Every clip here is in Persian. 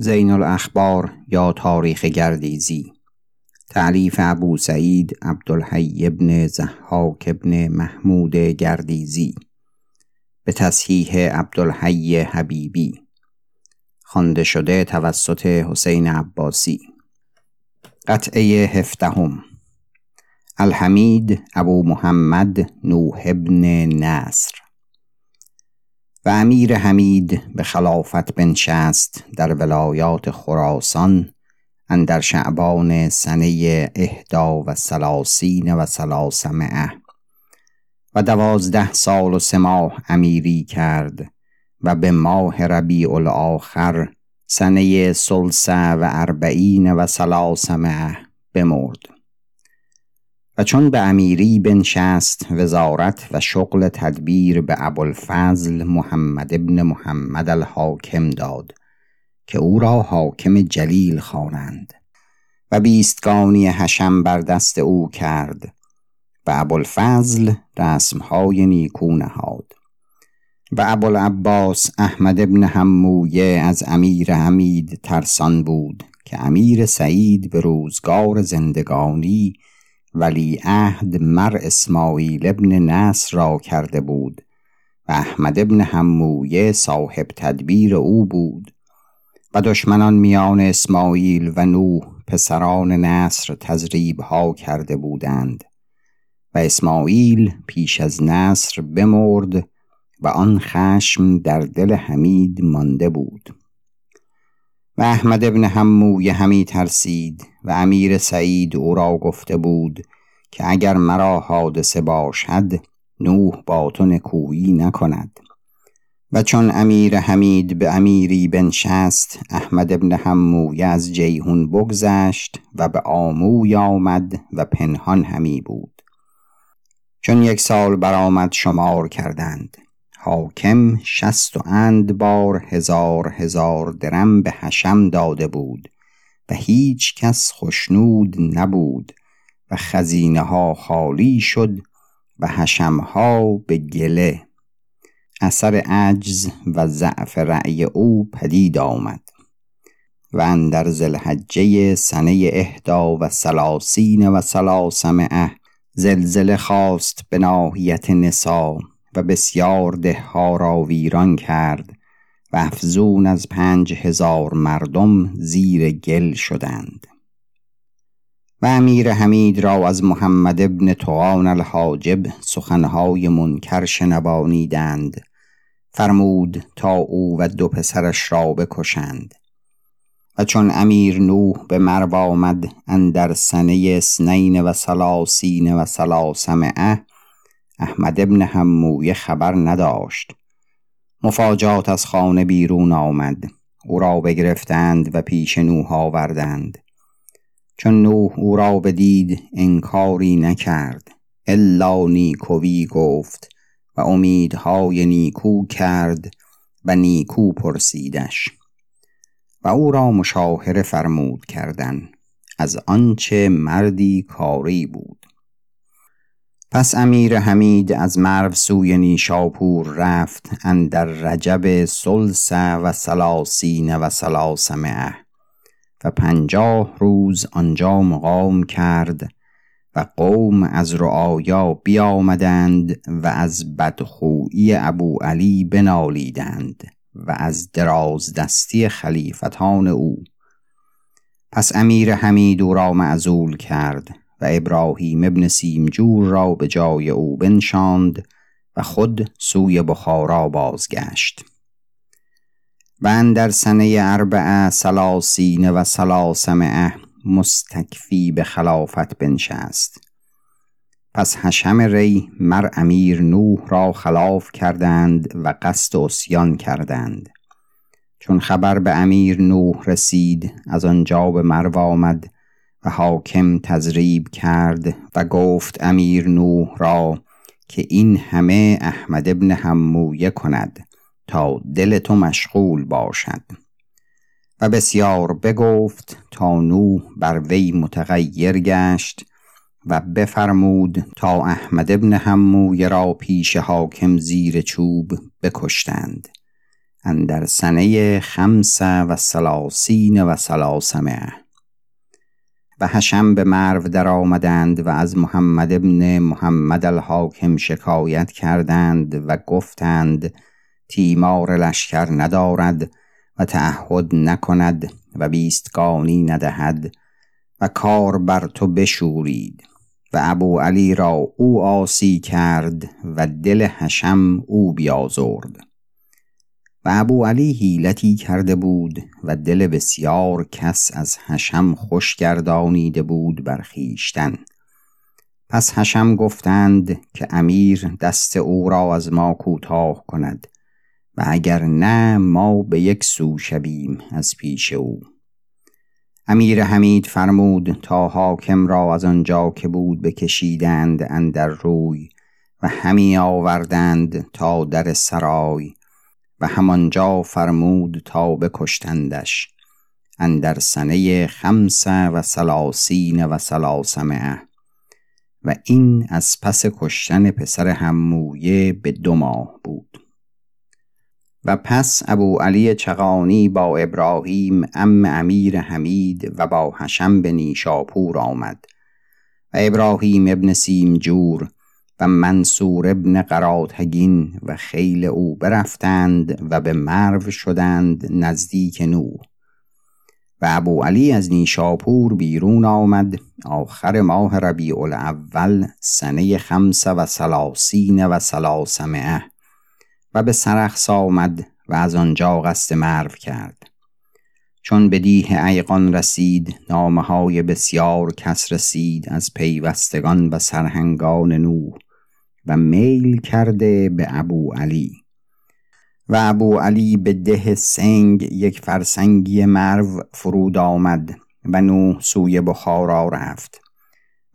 زین الاخبار یا تاریخ گردیزی. تعلیف ابو سعید عبدالحی ابن زحاک ابن محمود گردیزی. به تصحیح عبدالحی حبیبی. خوانده شده توسط حسین عباسی. قطعه هفدهم. الحمید ابو محمد نوح ابن نصر. و امیر حمید به خلافت بنشست در ولایات خراسان اندر شعبان سنه اهدا و سلاسین و سلاسمعه و دوازده سال و سه ماه امیری کرد و به ماه ربیع الاخر سنه سلسه و اربعین و سلاسمعه بمرد. و چون به امیری بنشست وزارت و شغل تدبیر به ابوالفضل محمد ابن محمد الحاکم داد که او را حاکم جلیل خوانند و بیستگانی حشم بر دست او کرد و ابوالفضل رسمهای نیکو نهاد و ابوالعباس احمد ابن حمویه از امیر حمید ترسان بود که امیر سعید به روزگار زندگانی ولی عهد مر اسماعیل ابن نصر را کرده بود و احمد ابن حمویه صاحب تدبیر او بود و دشمنان میان اسماعیل و نوح پسران نصر تزریب ها کرده بودند و اسماعیل پیش از نصر بمرد و آن خشم در دل حمید مانده بود. و احمد ابن حموی همی ترسید و امیر سعید او را گفته بود که اگر مرا حادثه باشد نوح با تو نکویی نکند. و چون امیر حمید به امیری بنشست احمد ابن حموی از جیهون بگذشت و به آموی آمد و پنهان همی بود. چون یک سال برآمد شمار کردند. حاکم شست و اند بار هزار هزار درم به حشم داده بود و هیچ کس خشنود نبود و خزینه ها خالی شد و حشم ها به گله. اثر عجز و ضعف رأی او پدید آمد و اندر زلحجه سنه اهدا و سلاسین و سلاسمعه زلزله خواست به ناحیت نسا و بسیار دهها را ویران کرد و افزون از پنج هزار مردم زیر گل شدند. و امیر حمید را از محمد ابن توان الحاجب سخنهای منکر شنبانیدند فرمود تا او و دو پسرش را بکشند. و چون امیر نوح به مرو آمد اندر سنه اسنین و سلاسین و سلاسمعه احمد ابن حمویه خبر نداشت. مفاجات از خانه بیرون آمد. او را بگرفتند و پیش نوح آوردند. چون نوح او را بدید انکاری نکرد. الا نیکوی گفت و امیدهای نیکو کرد و نیکو پرسیدش. و او را مشاهره فرمود کردن. از آنچه مردی کاری بود. پس امیر حمید از مرو سوی نیشاپور رفت اندر رجب سلس و سلاسین و سلاسمعه و پنجاه روز آنجا مقام کرد و قوم از رعایا بیامدند و از بدخویی ابو علی بنالیدند و از دراز دستی خلیفتان او. پس امیر حمید او را معزول کرد. و ابراهیم ابن سیمجور را به جای او بنشاند و خود سوی بخارا بازگشت. و در سنه اربعه سلاسین و سلاسمعه مستکفی به خلافت بنشست. پس حشم ری مر امیر نوح را خلاف کردند و قصد اسیان کردند. چون خبر به امیر نوح رسید از آنجا به مرو آمد و حاکم تزریب کرد و گفت امیر نوح را که این همه احمد ابن حمویه کند تا دل تو مشغول باشد. و بسیار بگفت تا نوح بر وی متغیر گشت و بفرمود تا احمد ابن حمویه را پیش حاکم زیر چوب بکشتند. اندر سنه خمس و سلاسین و سلاسمه و حشم به مرو در آمدند و از محمد ابن محمد الحاکم شکایت کردند و گفتند تیمار لشکر ندارد و تعهد نکند و بیستگانی ندهد و کار بر تو بشورید. و ابو علی را او آسی کرد و دل حشم او بیازرد. و ابو علی حیلتی کرده بود و دل بسیار کس از حشم خوش گردانیده بود بر خویشتن. پس حشم گفتند که امیر دست او را از ما کوتاه کند و اگر نه ما به یک سو شویم از پیش او. امیر حمید فرمود تا حاکم را از آنجا که بود بکشیدند اندر روی و همی آوردند تا در سرای و همانجا فرمود تا بکشتندش اندر سنه خمس و سلاسین و سلاسمه و این از پس کشتن پسر همویه به دو ماه بود. و پس ابو علی چغانی با ابراهیم ام امیر حمید و با حشم به نیشاپور آمد و ابراهیم ابن سیمجور و منصور ابن قراتگین و خیل او برفتند و به مرو شدند نزدیک نو و ابو علی از نیشاپور بیرون آمد. آخر ماه ربیع الاول سنه خمس و سلاسین و سلاسمعه و به سرخس آمد و از آنجا قصد مرو کرد. چون به دیه ایقان رسید نامه های بسیار کس رسید از پیوستگان و سرهنگان نوح. و میل کرده به ابو علی. و ابو علی به ده سنگ یک فرسنگی مرو فرود آمد و نوح سوی بخارا رفت.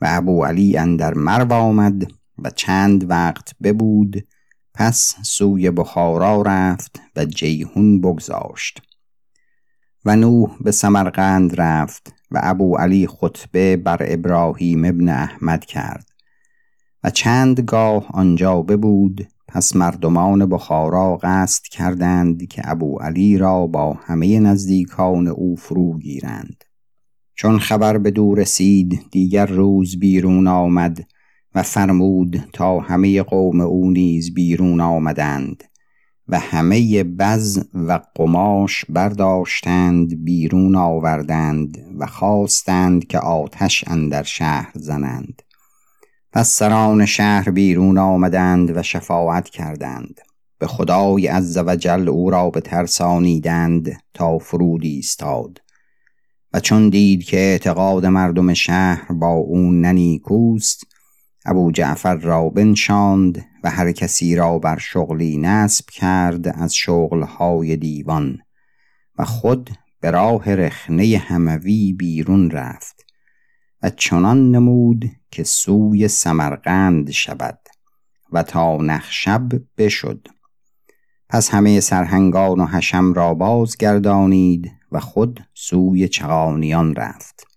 و ابو علی اندر مرو آمد و چند وقت ببود پس سوی بخارا رفت و جیهون بگذاشت. و نوح به سمرقند رفت و ابو علی خطبه بر ابراهیم ابن احمد کرد. و چند گاه آنجا ببود پس مردمان بخارا قصد کردند که ابو علی را با همه نزدیکان او فرو گیرند. چون خبر به دور رسید دیگر روز بیرون آمد و فرمود تا همه قوم او نیز بیرون آمدند و همه بز و قماش برداشتند بیرون آوردند و خواستند که آتش اندر شهر زنند. پس سران شهر بیرون آمدند و شفاعت کردند. به خدای عز و جل او را به ترسانیدند تا فرود ایستاد. و چون دید که اعتقاد مردم شهر با او ننیکوست ابو جعفر را بنشاند و هر کسی را بر شغلی نصب کرد از شغلهای دیوان و خود به راه رخنه هموی بیرون رفت. و چنان نمود که سوی سمرقند شود و تا نخشب بشد. پس همه سرهنگان و حشم را بازگردانید و خود سوی چغانیان رفت.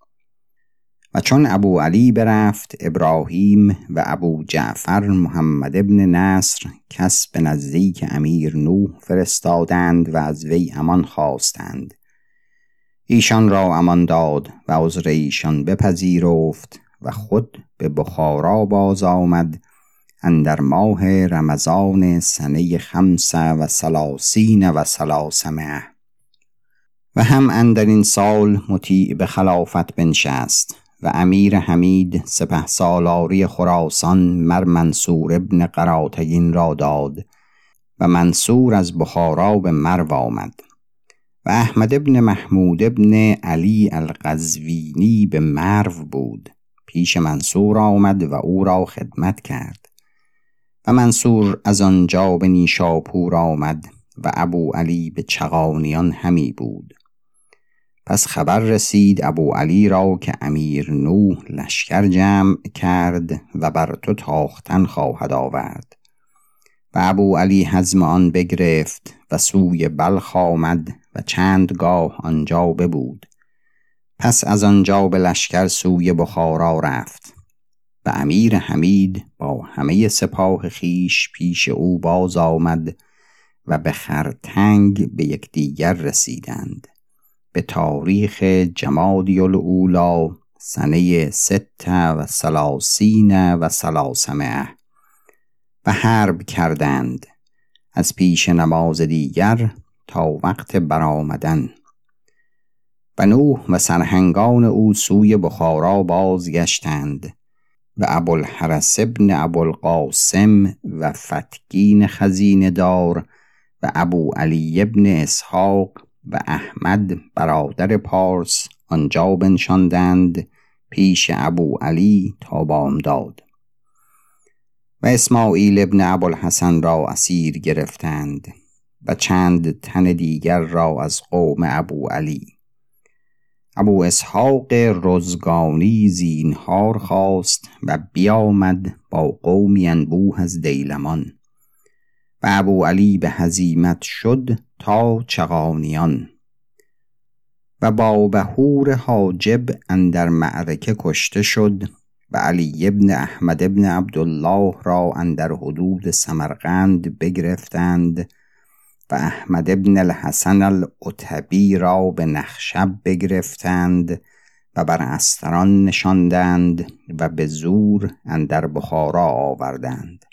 و چون ابو علی برفت ابراهیم و ابو جعفر محمد ابن نصر کس به نزدیک امیر نوح فرستادند و از وی امان خواستند. ایشان را امان داد و عذر ایشان بپذیرفت و خود به بخارا باز آمد اندر ماه رمضان سنه خمس و سلاسین و سلاسمه و هم اندر این سال مطیع به خلافت بنشست و امیر حمید سپه سالاری خراسان مر منصور ابن قراتگین را داد و منصور از بخارا به مرو آمد. و احمد ابن محمود ابن علی القزوینی به مرو بود. پیش منصور آمد و او را خدمت کرد. و منصور از آنجا به نیشاپور آمد و ابو علی به چغانیان همی بود. پس خبر رسید ابو علی را که امیر نوح لشکر جمع کرد و بر تو تاختن خواهد آورد. و ابو علی حزم آن بگرفت و سوی بلخ آمد و چند گاه آنجا ببود. پس از آنجا به لشکر سوی بخارا رفت و امیر حمید با همه سپاه خیش پیش او باز آمد و به خرتنگ به یکدیگر رسیدند. به تاریخ جمادی الاولا سنه ست و سلاسین و سلاسمه و حرب کردند. از پیش نماز دیگر تا وقت برآمدن. و نوح و سرهنگان او سوی بخارا بازگشتند و ابوالحرس ابن ابوالقاسم و فتگین خزین دار و ابو علی ابن اسحاق و احمد برادر پارس آنجا بنشاندند پیش ابو علی تا بامداد. اسماعیل ابن ابوالحسن را اسیر گرفتند و چند تن دیگر را از قوم ابو علی. ابو اسحاق رزگانی زینهار خواست و بیامد با قومی انبوه از دیلمان و ابو علی به هزیمت شد تا چغانیان و با بهور حاجب اندر معرکه کشته شد و علی ابن احمد ابن عبدالله را اندر حدود سمرقند بگرفتند و احمد ابن الحسن العتبی را به نخشب بگرفتند و بر استران نشاندند و به زور اندر بخارا آوردند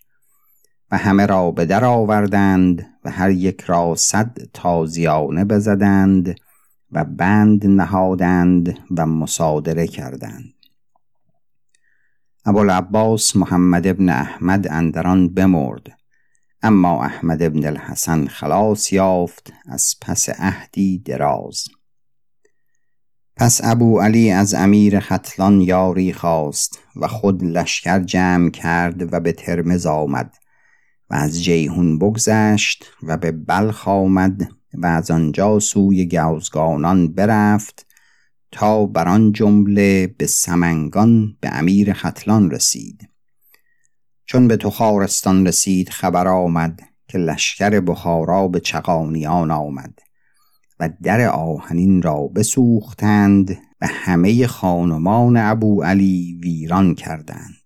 و همه را به در آوردند و هر یک را صد تازیانه بزدند و بند نهادند و مصادره کردند. ابوالعباس محمد ابن احمد اندران بمرد. اما احمد ابن الحسن خلاص یافت از پس عهدی دراز. پس ابو علی از امیر ختلان یاری خواست و خود لشکر جمع کرد و به ترمز آمد و از جیهون بگذشت و به بلخ آمد و از آنجا سوی گوزگانان برفت تا بر آن جمله به سمنگان به امیر ختلان رسید. چون به تخارستان رسید خبر آمد که لشکر بخارا به چقانیان آمد و در آهنین را بسوختند و همه خانمان ابو علی ویران کردند.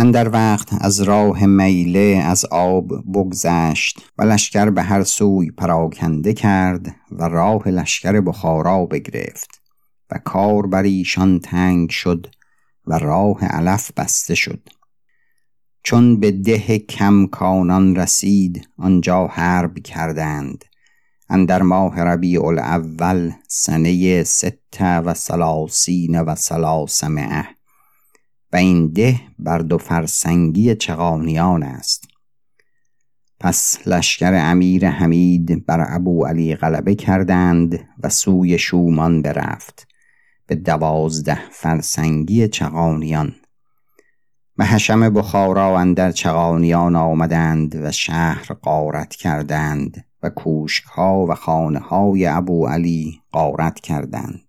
اندر وقت از راه میله از آب بگذشت و لشکر به هر سوی پراکنده کرد و راه لشکر بخارا بگرفت و کار بر ایشان تنگ شد و راه علف بسته شد. چون به ده کمکانان رسید آنجا حرب کردند. اندر ماه ربیع الاول سنه ست و سلاسین و سلاسمعه و این ده بر دو فرسنگی چغانیان است. پس لشکر امیر حمید بر ابو علی غلبه کردند و سوی شومان برفت به دوازده فرسنگی چغانیان. و حشم بخارا اندر چغانیان آمدند و شهر قارت کردند و کوشک ها و خانه های ابو علی قارت کردند.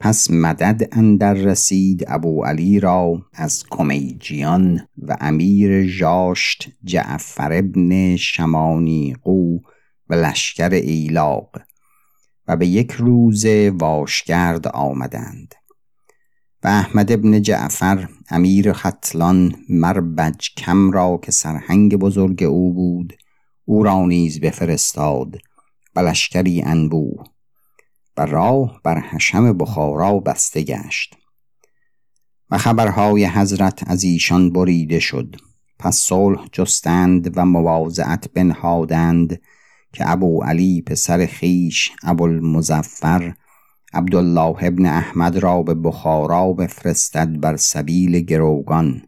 پس مدد اندر رسید ابو علی را از کمیجیان و امیر جاشت جعفر ابن شمانیقو و لشکر ایلاق و به یک روز واشگرد آمدند و احمد ابن جعفر امیر خطلان مربج کم را که سرهنگ بزرگ او بود او را نیز بفرستاد و لشکری انبوه. و راه بر حشم بخارا بسته گشت. و خبرهای حضرت از ایشان بریده شد. پس صلح جستند و مواضعت بنهادند که ابو علی پسر خیش ابوالمظفر عبدالله ابن احمد را به بخارا بفرستد بر سبیل گروگان.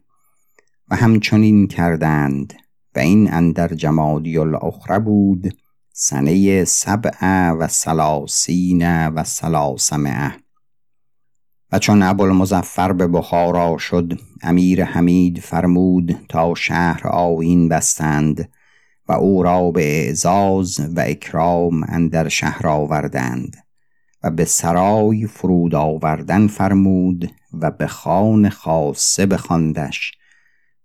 و همچنین کردند و این اندر جمادی الاخره بود سنه سبع و سلاسین و سلاسمعه و چون ابوالمظفر به بخارا شد امیر حمید فرمود تا شهر آوین بستند و او را به اعزاز و اکرام اندر شهر آوردند و به سرای فرود آوردن فرمود و به خان خاصه بخواندش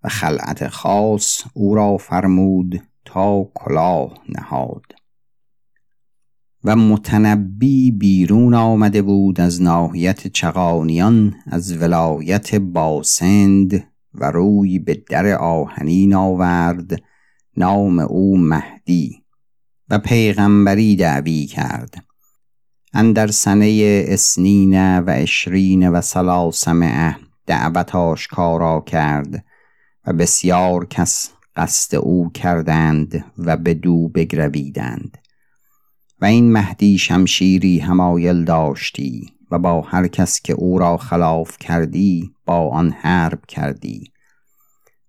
و خلعت خاص او را فرمود تا کلاه نهاد. و متنبی بیرون آمده بود از ناحیت چغانیان از ولایت باسند و روی به در آهنین آورد نام او مهدی و پیغمبری دعوی کرد. اندر سنه اسنین و اشرین و سلاسمعه دعوت آشکارا کرد و بسیار کس قصد او کردند و به دو بگرویدند. و این مهدی شمشیری همایل داشتی و با هر کس که او را خلاف کردی با آن حرب کردی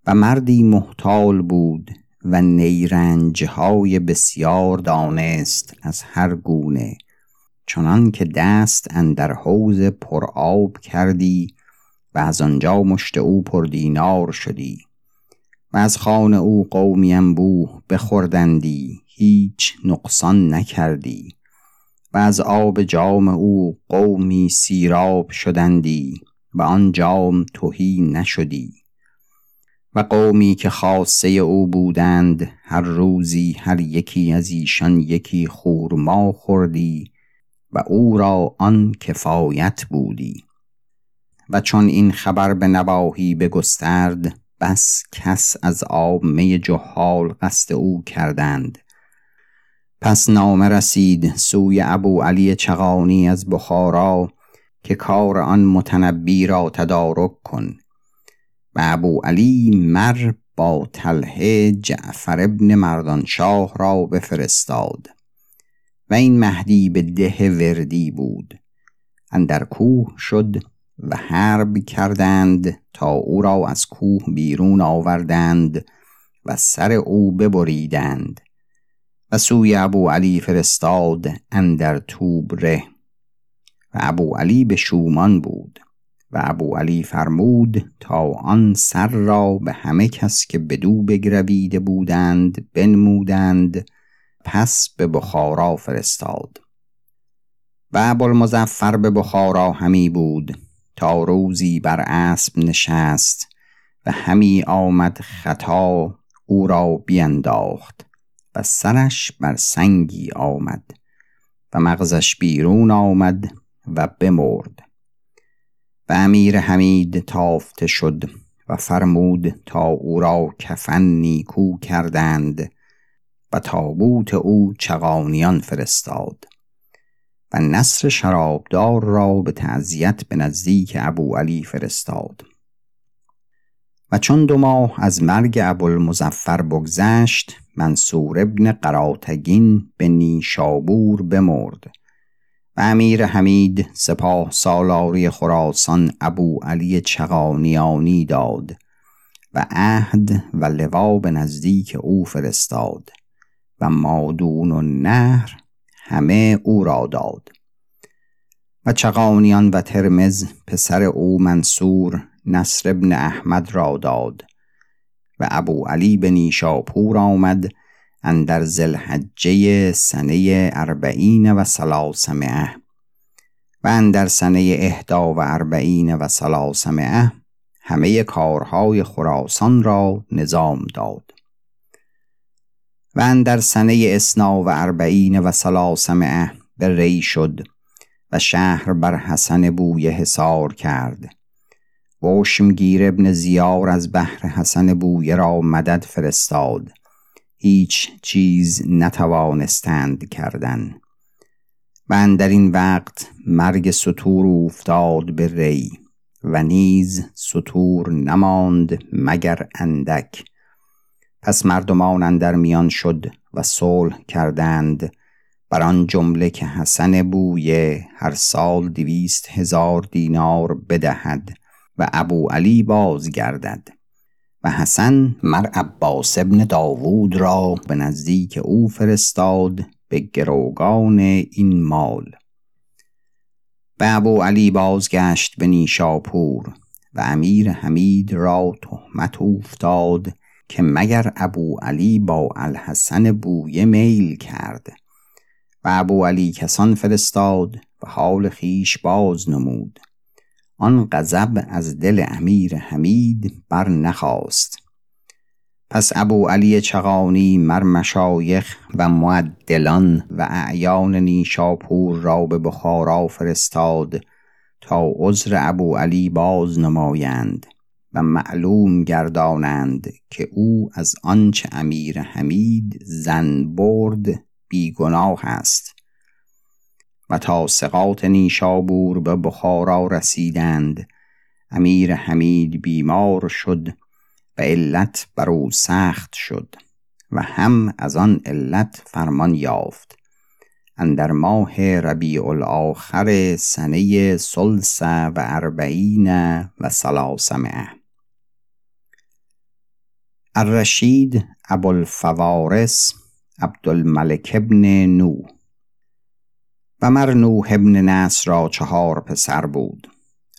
و مردی محتال بود و نیرنجهای بسیار دانست از هر گونه چنان که دست اندر حوز پرآب کردی و از آنجا مشت او پر دینار شدی. از خان او قومی انبوه بخوردندی هیچ نقصان نکردی. و از آب جام او قومی سیراب شدندی و آن جام توهی نشدی. و قومی که خاصه او بودند هر روزی هر یکی از ایشان یکی خورما خوردی و او را آن کفایت بودی. و چون این خبر به نواهی بگسترد بس کس از آب می جهال قصد او کردند. پس نامه رسید سوی ابو علی چغانی از بخارا که کار آن متنبی را تدارک کن. و ابو علی مر با تله جعفر ابن مردانشاه را بفرستاد. و این مهدی به ده وردی بود. اندر کوه شد و حرب کردند تا او را از کوه بیرون آوردند و سر او ببریدند. و سوی ابو علی فرستاد اندر توبره و ابو علی به شومان بود و ابو علی فرمود تا آن سر را به همه کس که بدو بگرویده بودند بنمودند پس به بخارا فرستاد. و ابوالمظفر به بخارا همی بود. تا روزی بر اسب نشست و همی آمد خطا او را بینداخت و سرش بر سنگی آمد و مغزش بیرون آمد و بمرد. و امیر حمید تافته شد و فرمود تا او را کفن نیکو کردند و تابوت او چغانیان فرستاد. و نصر شرابدار را به تعذیت به نزدیک ابو علی فرستاد. و چون دو ماه از مرگ ابوالمظفر بگذشت منصور ابن قراتگین به نیشابور بمرد و امیر حمید سپاه سالاری خراسان ابو علی چغانیانی داد و عهد و لوا به نزدیک او فرستاد و مادون و نهر همه او را داد. و چغانیان و ترمز پسر او منصور نصر ابن احمد را داد. و ابو علی به نیشاپور آمد اندر زلحجه سنه اربعین و سلاسمعه و اندر سنه اهدا و اربعین و سلاسمعه همه کارهای خراسان را نظام داد. و اندر سنه اسنا و اربعین و سلاسمعه به ری شد و شهر بر حسن بوی حسار کرد. وشمگیر ابن زیار از بحر حسن بویه را مدد فرستاد. هیچ چیز نتوانستند کردن. و در این وقت مرگ سطور افتاد به ری و نیز سطور نماند مگر اندک. پس مردمان اندر میان شد و صلح کردند. بر آن جمله که حسن بویه هر سال دویست هزار دینار بدهد و ابو علی بازگردد. و حسن مر عباس ابن داوود را به نزدیک او فرستاد به گروگان این مال. و ابو علی بازگشت به نیشاپور و امیر حمید را تهمت افتاد که مگر ابو علی با الحسن بویه میل کرد. و ابو علی کسان فرستاد و حال خیش باز نمود. آن غضب از دل امیر حمید بر نخواست پس ابو علی چغانی مر مشایخ و معدلان و اعیان نیشاپور را به بخارا فرستاد تا عذر ابو علی باز نمایند. و معلوم گردانند که او از آنچه امیر حمید زن برد بیگناه است. و تا سقاط نیشابور به بخارا رسیدند امیر حمید بیمار شد و علت بر او سخت شد و هم از آن علت فرمان یافت. اندر ماه ربیع الاخر سنه سلس و اربعین و سلاسمه الرشید ابوالفوارس عبدالملک ابن نو. و مر نوح ابن نصر را چهار پسر بود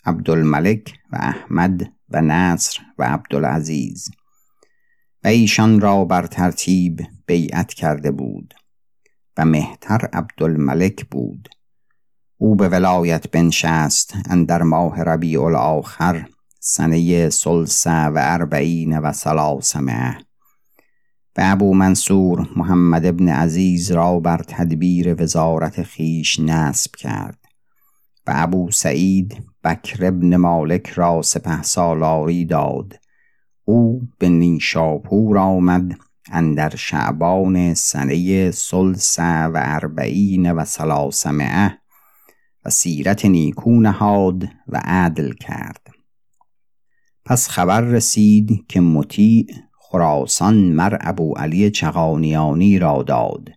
عبدالملک و احمد و نصر و عبدالعزیز. و ایشان را بر ترتیب بیعت کرده بود. و مهتر عبدالملک بود. او به ولایت بنشست اندر ماه ربیع الاخر سنه سلس و اربعین و سلاسمه و ابو منصور محمد ابن عزیز را بر تدبیر وزارت خیش نصب کرد. و ابو سعید بکر ابن مالک را سپه سالاری داد. او به نیشاپور آمد اندر شعبان سنه سلس و اربعین و سلاسمعه و سیرت نیکو نهاد و عدل کرد. پس خبر رسید که مطیع خراسان مر ابو علی چغانیانی را داد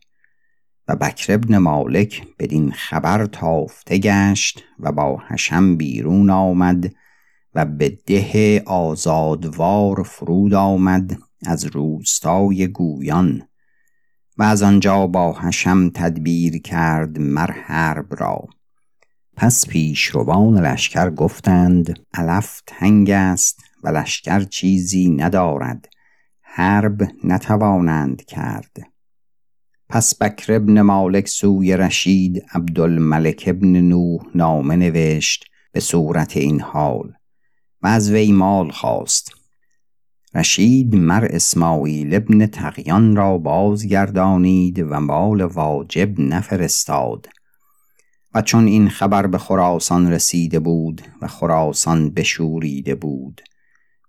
و بکر ابن مالک بدین خبر تافته گشت و با حشم بیرون آمد و به ده آزادوار فرود آمد از روستای گویان و از آنجا با حشم تدبیر کرد مر حرب را. پس پیشروان لشکر گفتند علف تنگ است و لشکر چیزی ندارد. حرب نتوانند کرد. پس بکر ابن مالک سوی رشید عبدالملک ابن نوح نامه نوشت به صورت این حال و از وی مال خواست. رشید مر اسماعیل ابن تقیان را بازگردانید و مال واجب نفرستاد. و چون این خبر به خراسان رسیده بود و خراسان بشوریده بود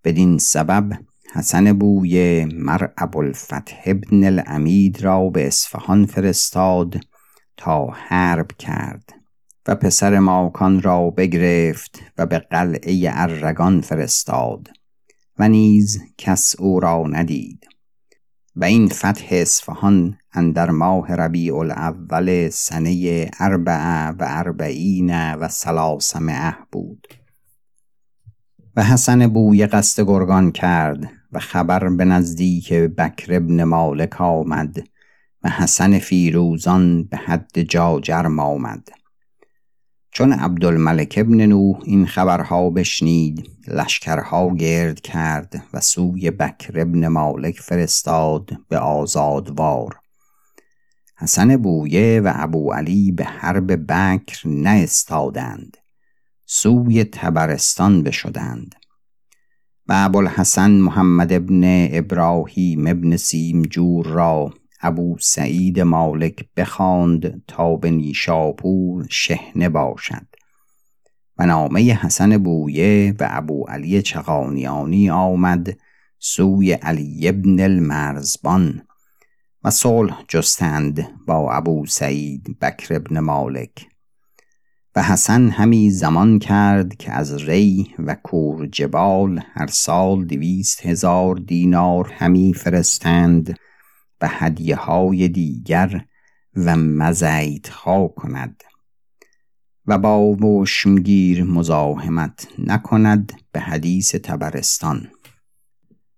بدین سبب حسن بوی مر ابوالفتح ابن العمید را به اصفهان فرستاد تا حرب کرد و پسر ماکان را بگرفت و به قلعه ارگان فرستاد. و نیز کس او را ندید. و این فتح اصفهان اندر ماه ربیع الاول سنه اربع و اربعین و سلاسمه بود. و حسن بوی قصد گرگان کرد و خبر به نزدیک بکر ابن مالک آمد و حسن فیروزان به حد جاجرم آمد. چون عبدالملک ابن نوح این خبرها بشنید لشکرها گرد کرد و سوی بکر ابن مالک فرستاد به آزادوار. حسن بویه و ابو علی به حرب بکر ناستادند سوی تبرستان بشدند. و ابوالحسن محمد ابن ابراهیم ابن سیمجور را ابو سعید مالک بخواند تا به نیشاپور شهنه باشد. و نامه حسن بویه و ابو علی چغانیانی آمد سوی علی ابن المرزبان و صلح جستند با ابو سعید بکر ابن مالک. و حسن همی زمان کرد که از ری و کور جبال هر سال دویست هزار دینار همی فرستند. و هدیه های دیگر و مزید خوا کند و با وشمگیر مزاحمت نکند به حدیث تبرستان.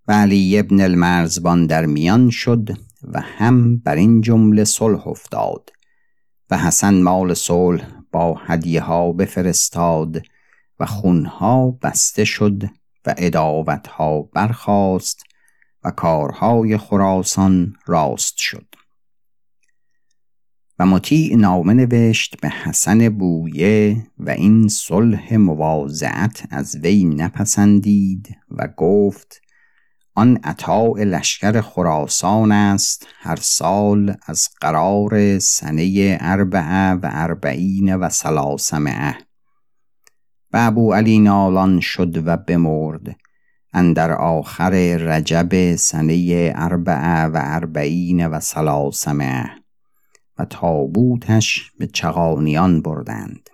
و علی ابن المرزبان در میان شد و هم بر این جمله صلح افتاد و حسن مال صلح با هدیه ها بفرستاد و خونها بسته شد و اداوت ها برخاست و کارهای خراسان راست شد. و مطیع نامه نوشت به حسن بویه و این صلح مواضعت از وی نپسندید و گفت آن عطاء لشکر خراسان است هر سال از قرار سنه اربعه و اربعین و سلاسمعه و ابو علی نالان شد و بمرد. اندر آخر رجب سنه اربع و اربعین و سلاسمه و تابوتش به چغانیان بردند.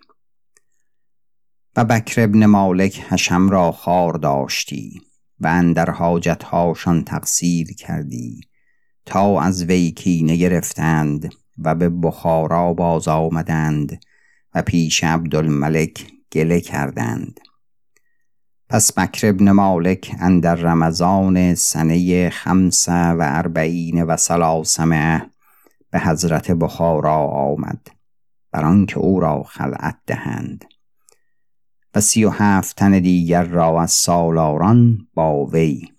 و بکر ابن مالک حشم را خار داشتی و اندر حاجتهاشان تقصیر کردی تا از وی کینه گرفتند و به بخارا باز آمدند و پیش عبدالملک گله کردند. پس بکر ابن مالک اندر رمضان سنه خمس و اربعین و سلاسمه به حضرت بخارا آمد. بر آنکه او را خلعت دهند. و سی و هفت تن دیگر را از سالاران با وی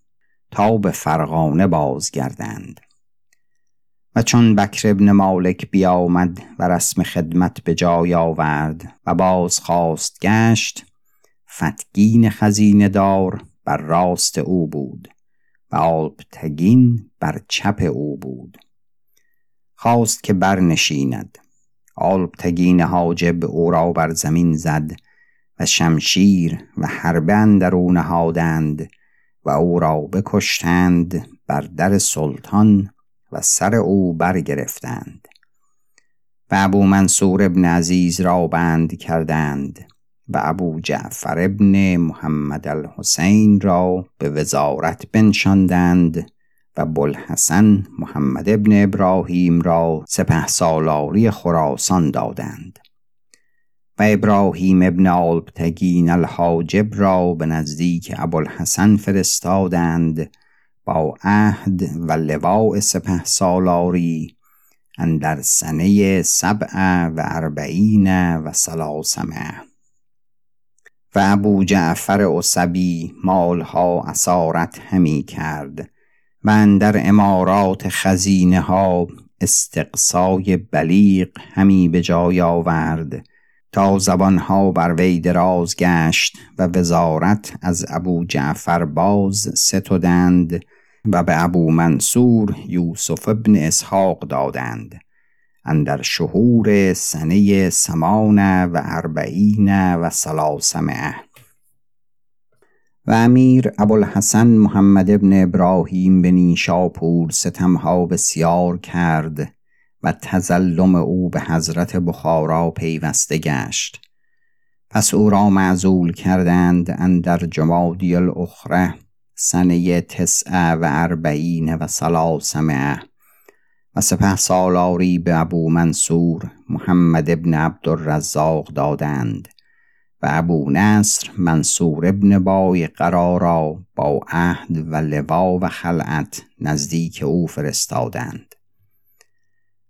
تا به فرغانه بازگردند. و چون بکر ابن مالک بیامد و رسم خدمت به جای آورد و باز خواست گشت فتگین خزینه دار بر راست او بود و آلپتگین بر چپ او بود. خواست که برنشیند. آلپتگین حاجب او را بر زمین زد و شمشیر و حربه اندر او نهادند و او را بکشتند بر در سلطان و سر او برگرفتند. و ابو منصور ابن عزیز را بند کردند. و ابو جعفر ابن محمد الحسین را به وزارت بنشاندند و بلحسن محمد ابن ابراهیم را سپه سالاری خراسان دادند و ابراهیم ابن آلبتگین الحاجب را به نزدیک ابوالحسن فرستادند با عهد و لواء سپه سالاری اندر سنه سبع و اربعین و سلاسمه و ابو جعفر عصبی مالها اسارت همی کرد و اندر امارات خزینه ها استقصای بلیغ همی به جای آورد تا زبانها بر وی دراز گشت و وزارت از ابو جعفر باز ستودند و به ابو منصور یوسف ابن اسحاق دادند. اندر شهور سنه سمان و اربعین و سلاسمه و امیر ابوالحسن محمد ابن ابراهیم به نیشاپور ستمها بسیار کرد و تزلم او به حضرت بخارا پیوسته گشت. پس او را معزول کردند اندر جمادی الاخره سنه تسعه و اربعین و سلاسمه و سپه سالاری به ابو منصور محمد ابن عبدالرزاق دادند و ابو نصر منصور ابن بای قرارا با عهد و لوا و خلعت نزدیک او فرستادند.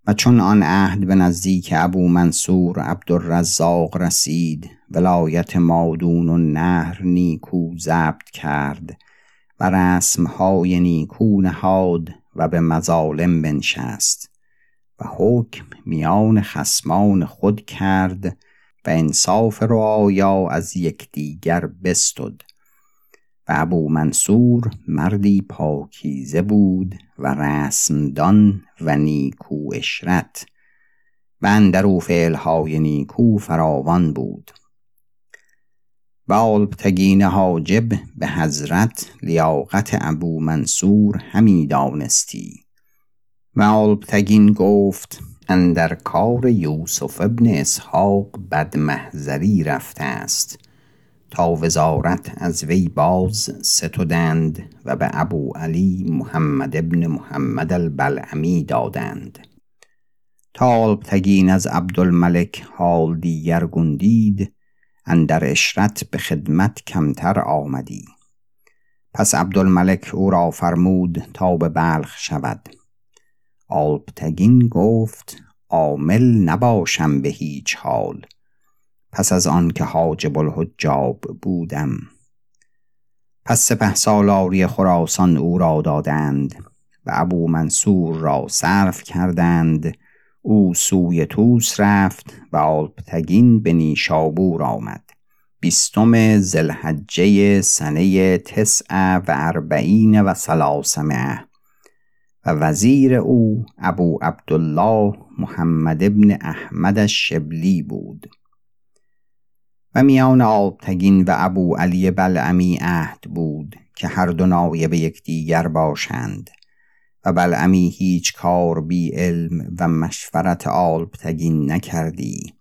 و چون آن عهد به نزدیک ابو منصور عبدالرزاق رسید ولایت مادون و نهر نیکو ضبط کرد و رسمهای نیکو نهاد و به مظالم بنشست و حکم میان خسمان خود کرد و انصاف رعایا از یکدیگر بستد و ابو منصور مردی پاکیزه بود و رسمدان و نیکو اشرت و اندرو فعلهای نیکو فراوان بود. و آلبتگین حاجب به حضرت لیاقت ابو منصور همی دانستی. و آلبتگین گفت اندر کار یوسف ابن اسحاق بد محضری رفته است. تا وزارت از وی باز ستودند و به ابو علی محمد ابن محمد البلعمی دادند. تا آلبتگین از عبدالملک حال دیگر گندید اندر اشرت به خدمت کمتر آمدی. پس عبدالملک او را فرمود تا به بلخ شود. آلبتگین گفت عامل نباشم به هیچ حال. پس از آن که حاجب الحجاب بودم. پس سپه سالاری خراسان او را دادند و ابو منصور را صرف کردند او سوی توس رفت و آلپتگین به نیشابور آمد. بیستم زلحجه سنه تسع و اربعین و سلاسمه و وزیر او ابو عبدالله محمد ابن احمد شبلی بود. و میان آبتگین و ابو علی بلعمی عهد بود که هر دو نایب یکدیگر باشند. و بلعمی هیچ کار بی علم و مشورت آلبتگین نکردی.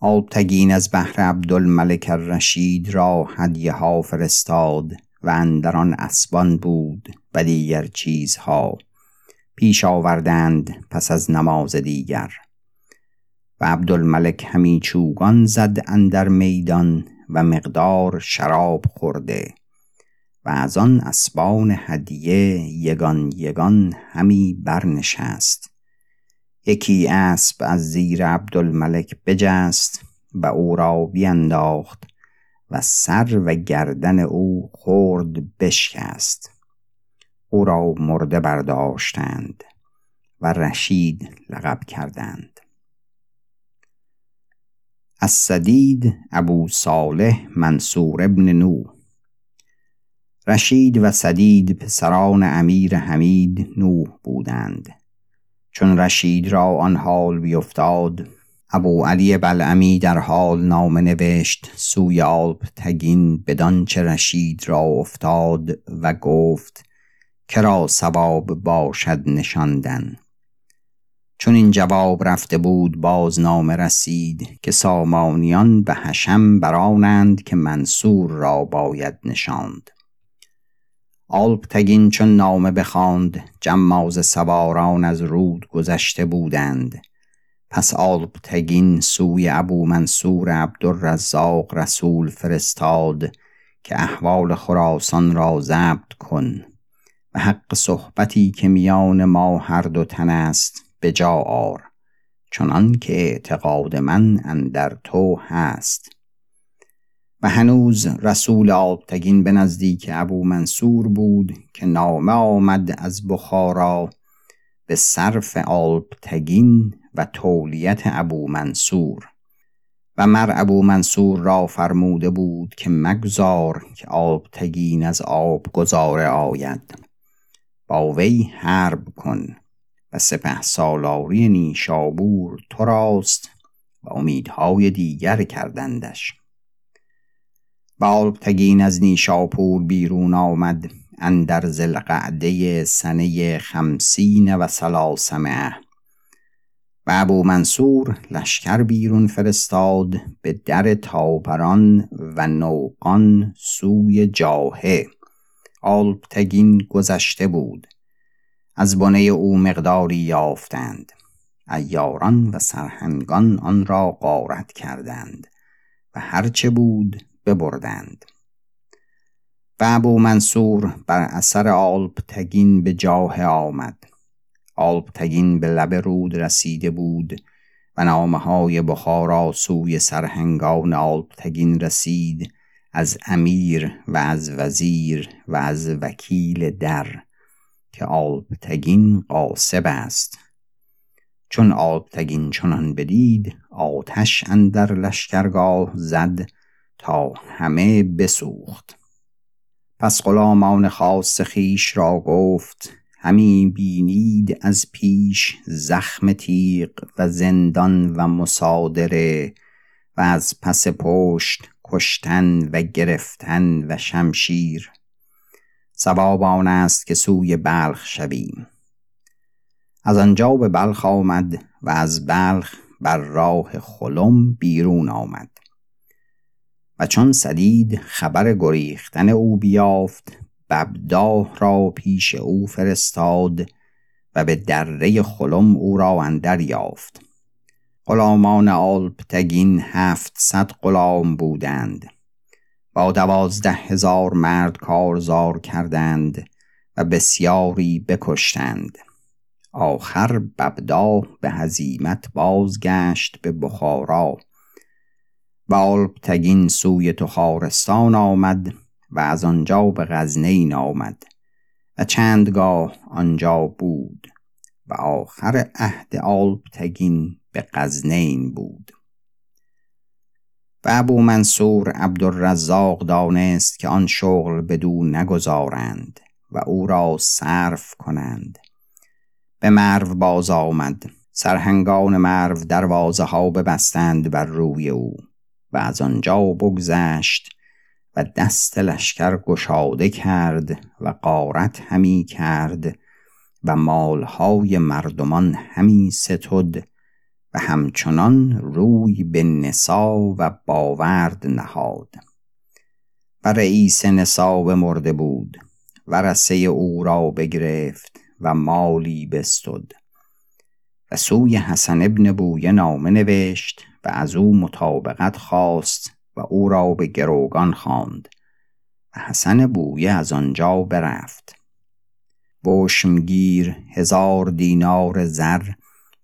آلبتگین از بحر عبدالملک الرشید را هدیه ها فرستاد و اندران اسبان بود و دیگر چیزها پیش آوردند پس از نماز دیگر. و عبدالملک همی چوگان زد اندر میدان و مقدار شراب خورده. و از آن اسبان هدیه یگان یگان همی برنشست. یکی اسب از زیر عبدالملک بجست و او را بینداخت و سر و گردن او خورد بشکست. او را مرده برداشتند و رشید لقب کردند. از سدید ابو صالح منصور ابن نو رشید و سدید پسران امیر حمید نوح بودند. چون رشید را آن حال بیفتاد ابو علی بلعمی در حال نامه نوشت سوی آلب تگین بدانچه رشید را افتاد و گفت کرا سواب باشد نشاندن. چون این جواب رفته بود باز نامه رسید که سامانیان به حشم برانند که منصور را باید نشاند. تگین چون نامه بخواند جماز سواران از رود گذشته بودند. پس تگین سوی ابو منصور عبدالرزاق رسول فرستاد که احوال خراسان را ضبط کن. و حق صحبتی که میان ما هر دو تن است به جا آر. چنان که اعتقاد من اندر تو هست. و هنوز رسول آبتگین به نزدیک ابو منصور بود که نامه آمد از بخارا به صرف آلبتگین و تولیت ابو منصور و مر ابو منصور را فرموده بود که مگذار که آبتگین از آب گذاره آید. با وی حرب کن و سپه سالاری نیشابور تو راست و امیدهای دیگر کردندش. بالبتگین از نیشاپور بیرون آمد اندر زلقعده سنه خمسین و سلاسمه. و ابو منصور لشکر بیرون فرستاد به در تاپران و نوقان سوی جاهه. آلبتگین گذشته بود. از بنه او مقداری یافتند. ایاران و سرهنگان آن را غارت کردند. و هرچه بود ببردند. و ابو منصور بر اثر آلب تگین به جاه آمد. آلب تگین به لب رود رسیده بود و نامه های بخارا سوی سرهنگان آلب تگین رسید از امیر و از وزیر و از وکیل در که آلبتگین قاسب است. چون آلبتگین چنان بدید آتش اندر لشکرگاه زد تا همه بسوخت. پس غلامان خاص خیش را گفت همی بینید از پیش زخم تیغ و زندان و مصادره و از پس پشت کشتن و گرفتن و شمشیر. سواب آن است که سوی بلخ شویم. از آنجا به بلخ آمد و از بلخ بر راه خلم بیرون آمد. چون سدید خبر گریختن او بیافت ببداه را پیش او فرستاد و به دره خلم او را اندر یافت. غلامان آلپتگین هفتصد غلام بودند. با دوازده هزار مرد کارزار کردند و بسیاری بکشتند. آخر ببدا به هزیمت بازگشت به بخارا. و سوی تخارستان آمد و از آنجا به غزنین آمد و چندگاه آنجا بود و آخر عهد آلپتگین به غزنین بود. و ابو منصور عبدالرزاق دانست که آن شغل بدو نگذارند و او را صرف کنند. به مرو باز آمد. سرهنگان مرو دروازه ها ببستند بر روی او. و از آنجا بگذشت و دست لشکر گشاده کرد و قارت همی کرد و مالهای مردمان همی ستد و همچنان روی به نسا و باورد نهاد. و رئیس نسا مرده بود و رسه او را بگرفت و مالی بستد و سوی حسن ابن بویه نامه نوشت و از او مطابقت خواست و او را به گروگان خواند و حسن بویه از آنجا برفت. بوشمگیر هزار دینار زر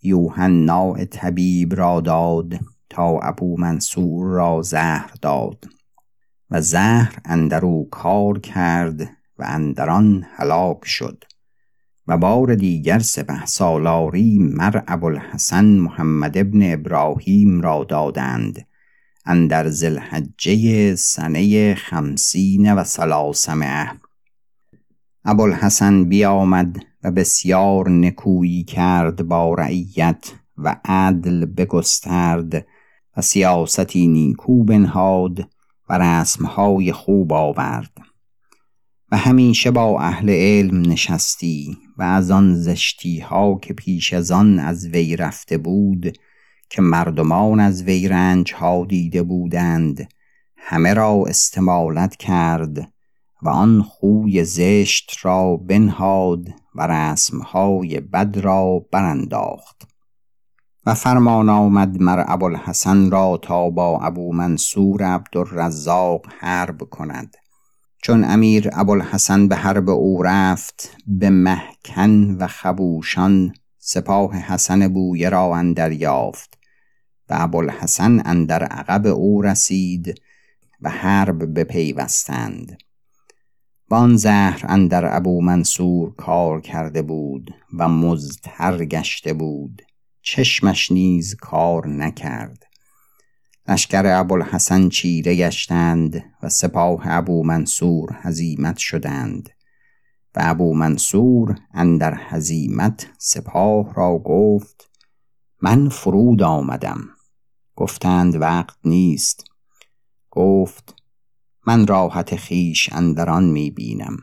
یوحنا طبیب را داد تا ابو منصور را زهر داد و زهر اندرو کار کرد و اندران هلاک شد. و بار دیگر سپه سالاری مر ابوالحسن محمد ابن ابراهیم را دادند اندر زلحجه سنه خمسین و سلاسمه ابوالحسن بیامد و بسیار نکویی کرد با رعیت و عدل بگسترد و سیاستی نیکو بنهاد و رسمهای خوب آورد و همیشه با اهل علم نشستی و از آن زشتی ها که پیش از آن از وی رفته بود که مردمان از وی رنج ها دیده بودند همه را استمالت کرد و آن خوی زشت را بنهاد و رسمهای بد را برانداخت. و فرمان آمد مر ابوالحسن را تا با ابو منصور عبدالرزاق حرب کند. چون امیر ابوالحسن به حرب او رفت به محکن و خبوشان سپاه حسن بویه را اندر یافت و ابوالحسن اندر عقب او رسید و حرب بپیوستند. وان زهر اندر ابو منصور کار کرده بود و مزتر گشته بود. چشمش نیز کار نکرد. لشکر ابوالحسن چیره گشتند و سپاه ابو منصور هزیمت شدند و ابو منصور اندر هزیمت سپاه را گفت من فرود آمدم. گفتند وقت نیست. گفت من راحت خیش اندران می بینم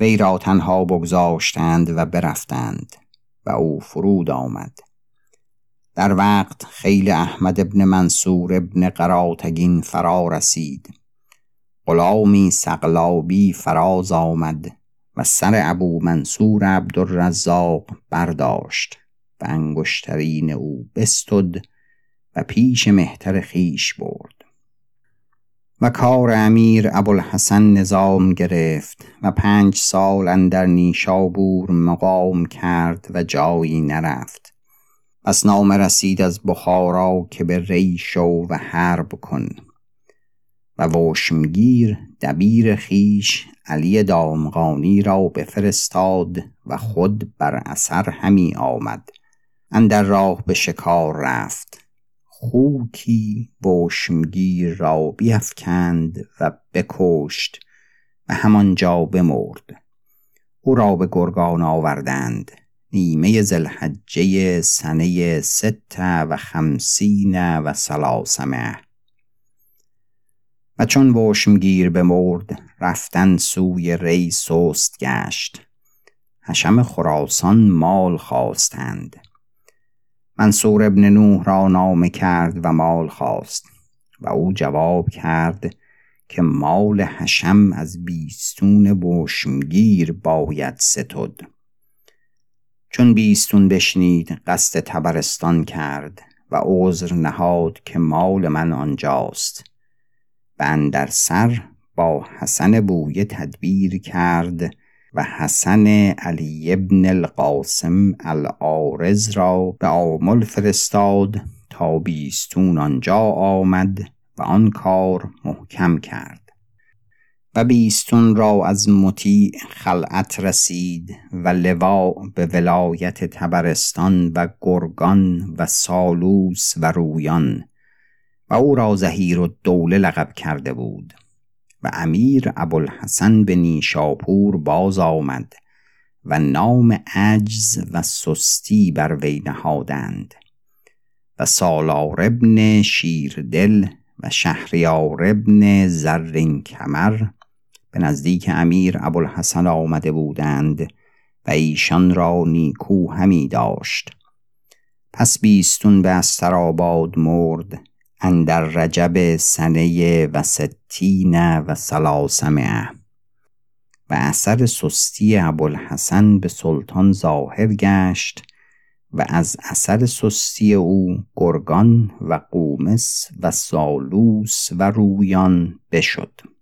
وی را تنها بگذاشتند و برفتند. و او فرود آمد. در وقت خیل احمد ابن منصور ابن قراتگین فرا رسید. غلامی سقلابی فراز آمد و سر ابو منصور عبدالرزاق برداشت و انگشترین او بستد و پیش مهتر خیش برد. و کار امیر ابوالحسن نظام گرفت و پنج سال اندر نیشابور مقام کرد و جایی نرفت. پس نامه رسید از بخارا که به ری شو و حرب کن و وشمگیر دبیر خیش علی دامغانی را بفرستاد و خود بر اثر همی آمد. اندر راه به شکار رفت. خوکی بوشمگیر را بیفکند و بکشت و همانجا بمرد. او را به گرگان آوردند. نیمه زلحجه سنه ست و خمسین و سلاسمه و چون بوشمگیر بمرد رفتن سوی ری سست گشت. حشم خراسان مال خواستند. منصور ابن نوح را نامه کرد و مال خواست. و او جواب کرد که مال حشم از بیستون بوشمگیر باید ستد. چون بیستون بشنید قصد تبرستان کرد و عذر نهاد که مال من آنجاست. و در سر با حسن بویه تدبیر کرد و حسن علی ابن القاسم العارض را به آمل فرستاد تا بیستون آنجا آمد و آن کار محکم کرد. و بیستون را از مطیع خلعت رسید و لوا به ولایت تبرستان و گرگان و سالوس و رویان و او را زهیر و دوله لقب کرده بود و امیر ابوالحسن به نیشاپور باز آمد و نام عجز و سستی بر وی نهادند و سالار ابن شیردل و شهریار ابن زرین کمر به نزدیک امیر ابوالحسن آمده بودند و ایشان را نیکو همی داشت. پس بیستون به استراباد مرد اندر رجب سنه و ستین و سلاسمه و اثر سستی ابوالحسن به سلطان ظاهر گشت و از اثر سستی او گرگان و قومس و سالوس و رویان بشد.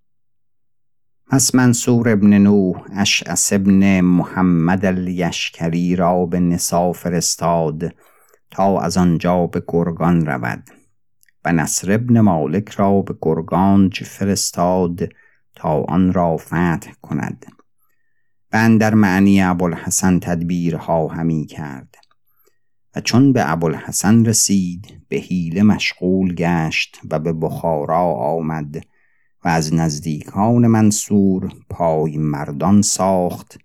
پس منصور ابن نوح اشعس ابن محمد الیشکری را به نسا فرستاد تا از آنجا به گرگان رود و نصر ابن مالک را به گرگانج فرستاد تا آن را فتح کند و اندر معنی ابوالحسن تدبیرها همی کرد و چون به ابوالحسن رسید به حیله مشغول گشت و به بخارا آمد و از نزدیکان منصور پای مردان ساخت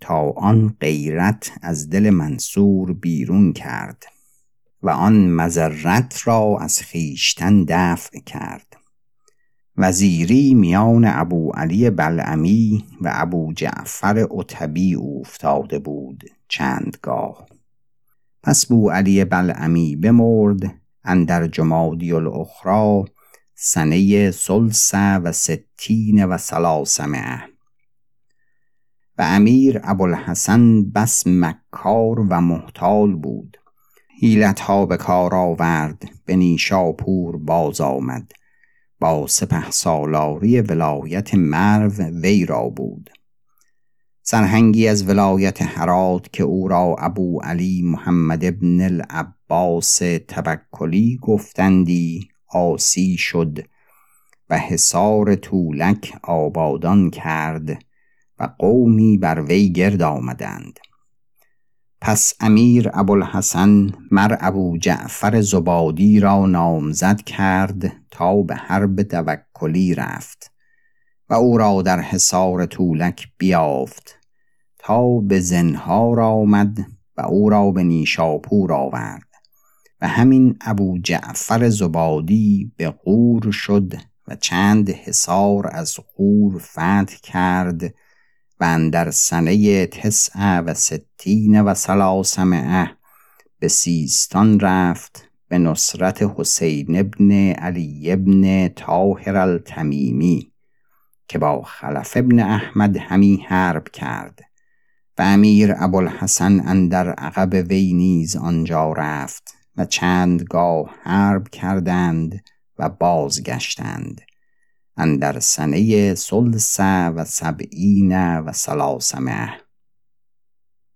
تا آن غیرت از دل منصور بیرون کرد و آن مذرت را از خیشتن دفع کرد. وزیری میان ابو علی بلعمی و ابو جعفر عتبی افتاده بود چندگاه. پس بو علی بلعمی بمرد اندر جمادی الاخرا سنه سلس و ستین و سلاسمه و امیر ابوالحسن بس مکار و محتال بود. ها به کار آورد به نیشاپور باز آمد. با سپه سالاری ولایت مرو وی را بود. سرهنگی از ولایت هرات که او را ابو علی محمد ابن العباس تبکلی گفتندی آسی شد و حصار طولک آبادان کرد و قومی بر وی گرد آمدند. پس امیر ابوالحسن مر ابو جعفر زبادی را نامزد کرد تا به حرب توکلی رفت و او را در حصار طولک بیافت تا به زنهار آمد و او را به نیشاپور آورد. و همین ابو جعفر زبادی به قور شد و چند حصار از قور فتح کرد و اندر سنه تسع و ستین و سلاسمعه به سیستان رفت به نصرت حسین ابن علی ابن طاهر التمیمی که با خلف ابن احمد همی حرب کرد و امیر ابوالحسن اندر عقب وی نیز آنجا رفت. و چندگاه حرب کردند و بازگشتند. اندر سنه سلس و سبعین و سلاسمه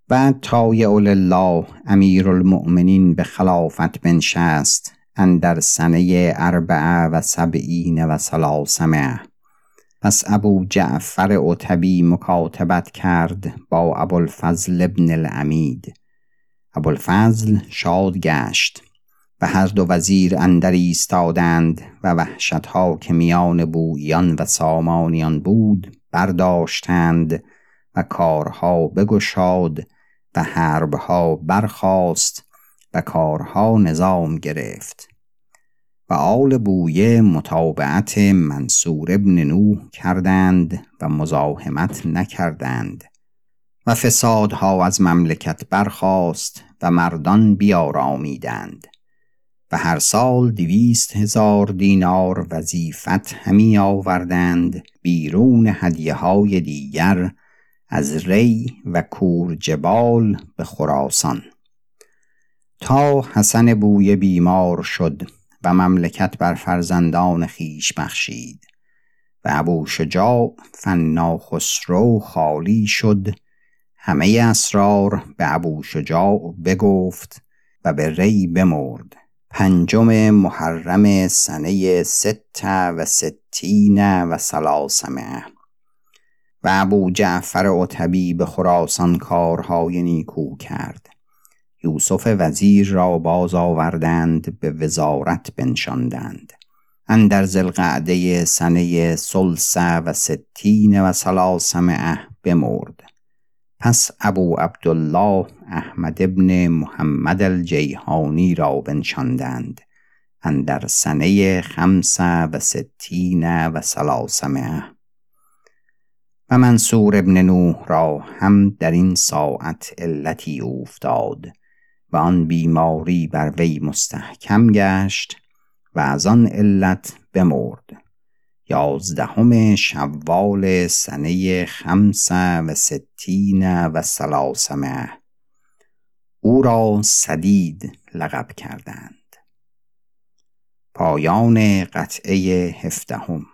بعد تای الله امیر المؤمنین به خلافت بنشست اندر سنه اربعه و سبعین و سلاسمه پس ابو جعفر عتبی مکاتبت کرد با ابوالفضل ابن العمید. ابوالفضل شاد گشت و هر دو وزیر اندر ایستادند و وحشتها که میان بویان و سامانیان بود برداشتند و کارها بگشاد و حربها برخاست و کارها نظام گرفت و آل بویه متابعت منصور ابن نوح کردند و مزاحمت نکردند. و فسادها از مملکت برخاست و مردان بیارامیدند. و هر سال دویست هزار دینار وظیفت همی آوردند بیرون هدیه های دیگر از ری و کور جبال به خراسان. تا حسن بوی بیمار شد و مملکت بر فرزندان خیش بخشید و ابو شجاع فنا خسرو خالی شد همه اسرار به ابو شجاع بگفت و به ری بمرد. پنجم محرم سنه ست و ستین و سلاسمه و ابو جعفر عتبی به خراسان کارهای نیکو کرد. یوسف وزیر را باز آوردند به وزارت بنشاندند. اندر زلقعده سنه سلس و ستین و سلاسمه بمرد. پس ابو عبدالله احمد ابن محمد الجیهانی را بنشاندند. اندر سنه خمس و ستین و سلاسمه و منصور ابن نوح را هم در این ساعت علتی افتاد و آن بیماری بر وی مستحکم گشت و از آن علت بمرد. یازدهم شوال سنه خمس و ستین و سلاسمه او را سدید لقب کردند. پایان قطعه هفدهم.